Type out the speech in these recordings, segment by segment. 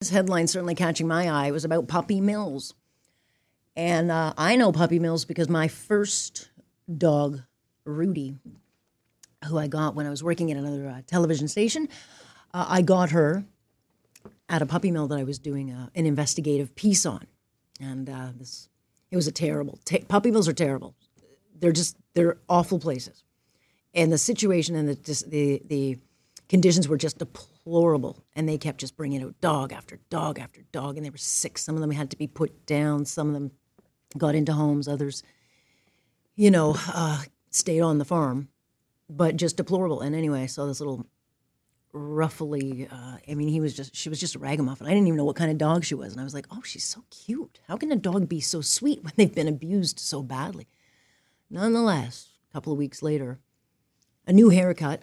This headline certainly catching my eye it was about puppy mills. And uh, I know puppy mills because my first dog, Rudy, who I got when I was working at another uh, television station, uh, I got her at a puppy mill that I was doing uh, an investigative piece on. And uh, this, it was a terrible, ta- puppy mills are terrible. They're just, they're awful places. And the situation and the, the, the conditions were just deplorable. And they kept just bringing out dog after dog after dog. And they were sick. Some of them had to be put down. Some of them got into homes. Others, you know, uh, stayed on the farm, but just deplorable. And anyway, I saw this little roughly, uh, I mean, he was just, she was just a ragamuffin. I didn't even know what kind of dog she was. And I was like, oh, she's so cute. How can a dog be so sweet when they've been abused so badly? Nonetheless, a couple of weeks later, a new haircut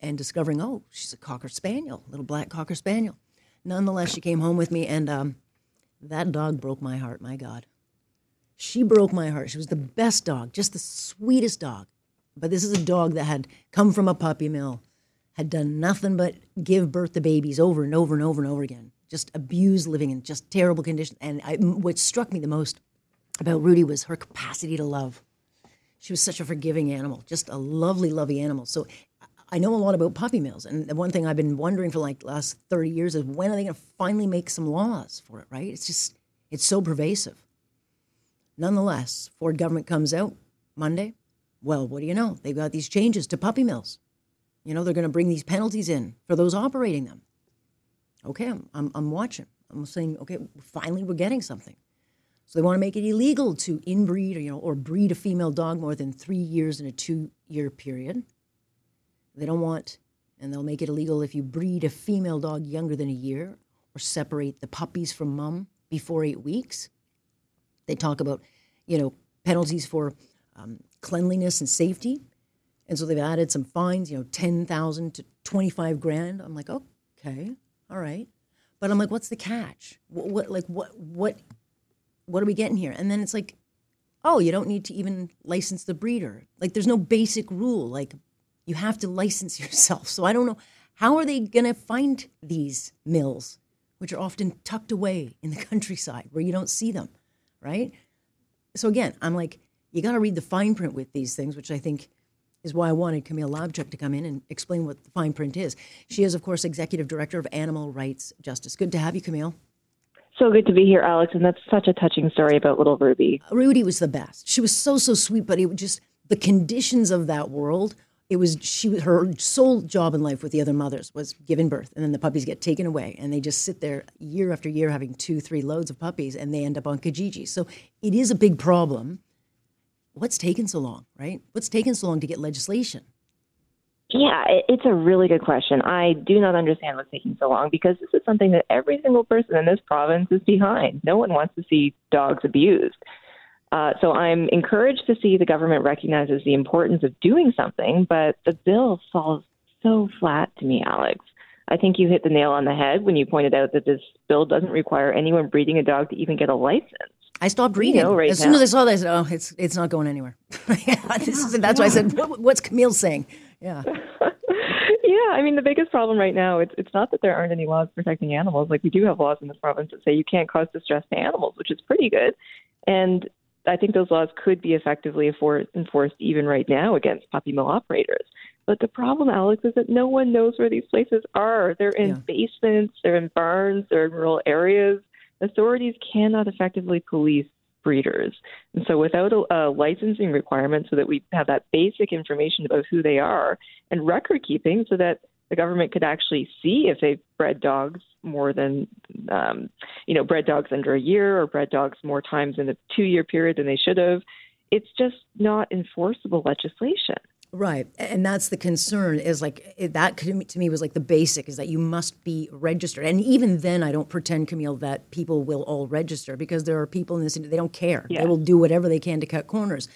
and discovering, oh, she's a Cocker Spaniel, little black Cocker Spaniel. Nonetheless, she came home with me, and um, that dog broke my heart, my God. She broke my heart. She was the best dog, just the sweetest dog. But this is a dog that had come from a puppy mill, had done nothing but give birth to babies over and over and over and over again, just abused living in just terrible conditions. And I, what struck me the most about Rudy was her capacity to love. She was such a forgiving animal, just a lovely, lovely animal. So I know a lot about puppy mills. And the one thing I've been wondering for like the last 30 years is when are they going to finally make some laws for it, right? It's just, it's so pervasive. Nonetheless, Ford government comes out Monday. Well, what do you know? They've got these changes to puppy mills. You know, they're going to bring these penalties in for those operating them. Okay, I'm, I'm, I'm watching. I'm saying, okay, finally we're getting something. So they want to make it illegal to inbreed or, you know, or breed a female dog more than three years in a two year period. They don't want, and they'll make it illegal if you breed a female dog younger than a year or separate the puppies from mom before eight weeks. They talk about, you know, penalties for um, cleanliness and safety. And so they've added some fines, you know, 10,000 to 25 grand. I'm like, okay, all right. But I'm like, what's the catch? What, what, like, what, what, what are we getting here? And then it's like, oh, you don't need to even license the breeder. Like, there's no basic rule. Like, you have to license yourself. So I don't know how are they going to find these mills, which are often tucked away in the countryside where you don't see them, right? So again, I'm like, you got to read the fine print with these things, which I think is why I wanted Camille Labchuk to come in and explain what the fine print is. She is, of course, executive director of Animal Rights Justice. Good to have you, Camille. So good to be here, Alex. And that's such a touching story about little Ruby. Rudy was the best. She was so so sweet, but it was just the conditions of that world. It was she her sole job in life with the other mothers was giving birth, and then the puppies get taken away, and they just sit there year after year having two, three loads of puppies, and they end up on Kijiji. So it is a big problem. What's taken so long, right? What's taken so long to get legislation? Yeah, it's a really good question. I do not understand what's taking so long because this is something that every single person in this province is behind. No one wants to see dogs abused. Uh, so I'm encouraged to see the government recognizes the importance of doing something, but the bill falls so flat to me, Alex. I think you hit the nail on the head when you pointed out that this bill doesn't require anyone breeding a dog to even get a license. I stopped reading. You know, right as soon as I saw that, I said, "Oh, it's it's not going anywhere." is, that's why I said, what, "What's Camille saying?" Yeah. yeah, I mean the biggest problem right now it's it's not that there aren't any laws protecting animals. Like we do have laws in this province that say you can't cause distress to animals, which is pretty good. And I think those laws could be effectively enforced even right now against puppy mill operators. But the problem, Alex, is that no one knows where these places are. They're in yeah. basements, they're in barns, they're in rural areas. Authorities cannot effectively police breeders. And so, without a, a, licensing requirement, so that we have that basic information about who they are and record keeping, so that the government could actually see if they've bred dogs more than, um, you know, bred dogs under a year or bred dogs more times in a two year period than they should have. It's just not enforceable legislation. Right. And that's the concern is like that to me was like the basic is that you must be registered. And even then, I don't pretend, Camille, that people will all register because there are people in this, they don't care. They will do whatever they can to cut corners.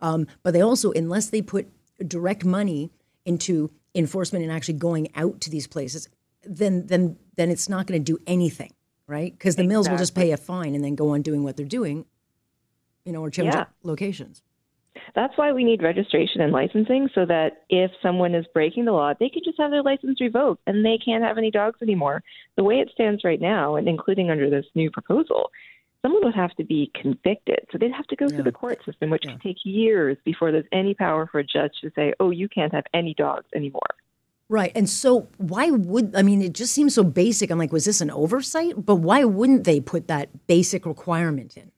Um, but they also, unless they put direct money into enforcement and actually going out to these places, then then then it's not going to do anything, right? Because the exactly. mills will just pay a fine and then go on doing what they're doing, you know, or change yeah. locations. That's why we need registration and licensing so that if someone is breaking the law, they can just have their license revoked and they can't have any dogs anymore. The way it stands right now, and including under this new proposal, someone would have to be convicted. So they'd have to go Yeah. through the court system, which Yeah. could take years before there's any power for a judge to say, oh, you can't have any dogs anymore. Right. And so why would I mean it just seems so basic. I'm like, was this an oversight? But why wouldn't they put that basic requirement in?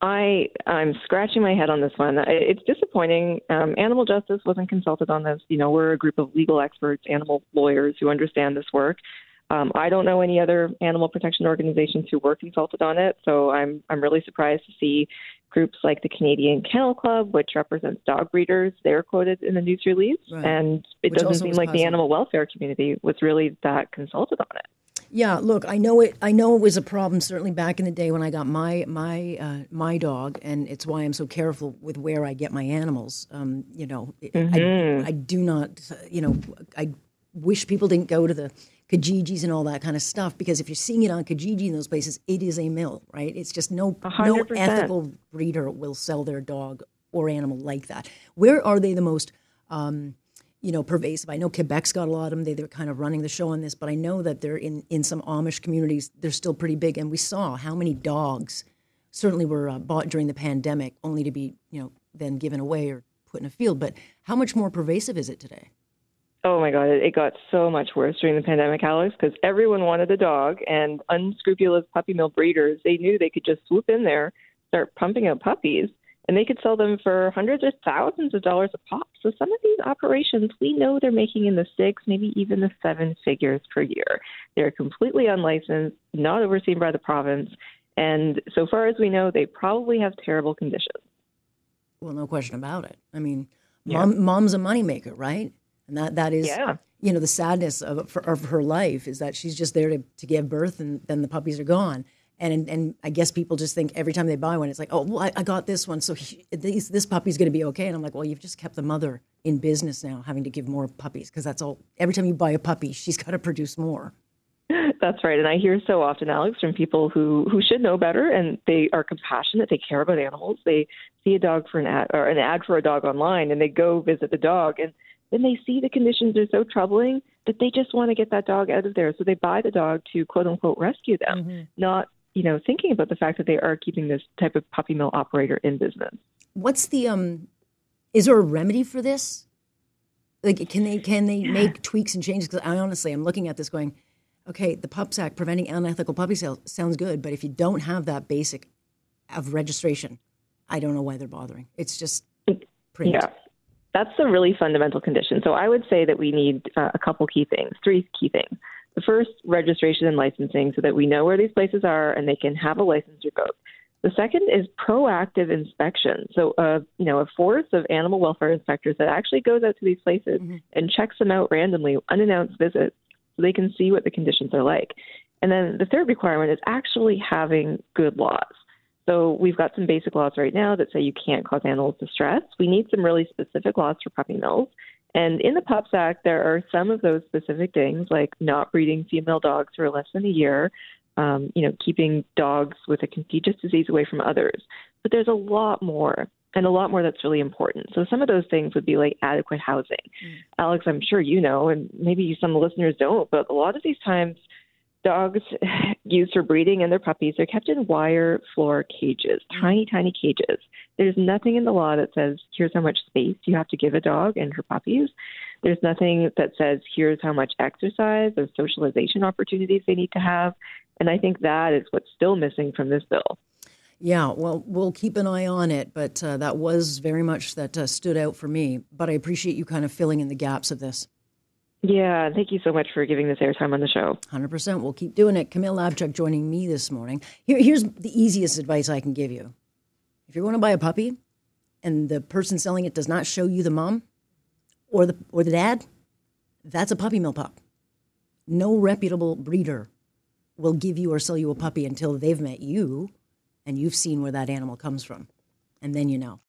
I I'm scratching my head on this one. It's disappointing. Um, animal justice wasn't consulted on this. You know, we're a group of legal experts, animal lawyers who understand this work. Um, I don't know any other animal protection organizations who were consulted on it, so I'm I'm really surprised to see groups like the Canadian Kennel Club, which represents dog breeders, they're quoted in the news release, Right. and it Which doesn't seem like the animal welfare community was really that consulted on it. Yeah, look, I know it. I know it was a problem certainly back in the day when I got my my uh, my dog, and it's why I'm so careful with where I get my animals. Um, you know, I, I do not. You know, I wish people didn't go to the Kijijis and all that kind of stuff because if you're seeing it on Kijiji in those places, it is a mill, right? It's just no no hundred percent. ethical breeder will sell their dog or animal like that. Where are they the most? Um, you know, pervasive. I know Quebec's got a lot of them. They, they're kind of running the show on this, but I know that they're in, in some Amish communities. They're still pretty big. And we saw how many dogs certainly were uh, bought during the pandemic, only to be, you know, then given away or put in a field. But how much more pervasive is it today? Oh my God, it, got so much worse during the pandemic, Alex, because everyone wanted a dog, and unscrupulous puppy mill breeders, they knew they could just swoop in there, start pumping out puppies, and they could sell them for hundreds or thousands of dollars a pop. So some of these operations, we know they're making in the six, maybe even the seven figures per year. They're completely unlicensed, not overseen by the province, and so far as we know, they probably have terrible conditions. Well, no question about it. I mean, Yeah. mom, mom's a moneymaker, right? And that, that is, Yeah. you know, the sadness of, of her life is that she's just there to, to give birth and then the puppies are gone. And, and I guess people just think every time they buy one, it's like, oh, well, I, I got this one, so he, this, this puppy's going to be okay. And I'm like, well, you've just kept the mother in business now, having to give more puppies because that's all. Every time you buy a puppy, she's got to produce more. That's right, and I hear so often, Alex, from people who who should know better, and they are compassionate. They care about animals. They see a dog for an ad or an ad for a dog online, and they go visit the dog, and then they see the conditions are so troubling that they just want to get that dog out of there. So they buy the dog to quote unquote rescue them, not you know thinking about the fact that they are keeping this type of puppy mill operator in business. What's the um? Is there a remedy for this? Like, can they can they make tweaks and changes? Because I honestly, I'm looking at this going, okay, the Pups Act preventing unethical puppy sales sounds good, but if you don't have that basic of registration, I don't know why they're bothering. It's just print. Yeah. That's a really fundamental condition. So I would say that we need uh, a couple key things, three key things. The first, registration and licensing so that we know where these places are and they can have a license revoked. The second is proactive inspection. So, uh, you know, a force of animal welfare inspectors that actually goes out to these places and checks them out randomly, unannounced visits, so they can see what the conditions are like. And then the third requirement is actually having good laws. So we've got some basic laws right now that say you can't cause animals distress. We need some really specific laws for puppy mills. And in the Pups Act, there are some of those specific things, like not breeding female dogs for less than a year, um, you know, keeping dogs with a contagious disease away from others. But there's a lot more, and a lot more that's really important. So some of those things would be like adequate housing. Alex, I'm sure you know, and maybe some listeners don't, but a lot of these times, dogs used for breeding and their puppies are kept in wire floor cages, tiny, tiny cages. There's nothing in the law that says here's how much space you have to give a dog and her puppies. There's nothing that says here's how much exercise or socialization opportunities they need to have. And I think that is what's still missing from this bill. Yeah, well, we'll keep an eye on it, but uh, that was very much that uh, stood out for me. But I appreciate you kind of filling in the gaps of this. Yeah, thank you so much for giving this airtime on the show. 100%. We'll keep doing it. Camille Labchuk joining me this morning. Here, here's the easiest advice I can give you. If you're going to buy a puppy and the person selling it does not show you the mom or the, or the dad, that's a puppy mill pup. No reputable breeder will give you or sell you a puppy until they've met you and you've seen where that animal comes from. And then you know.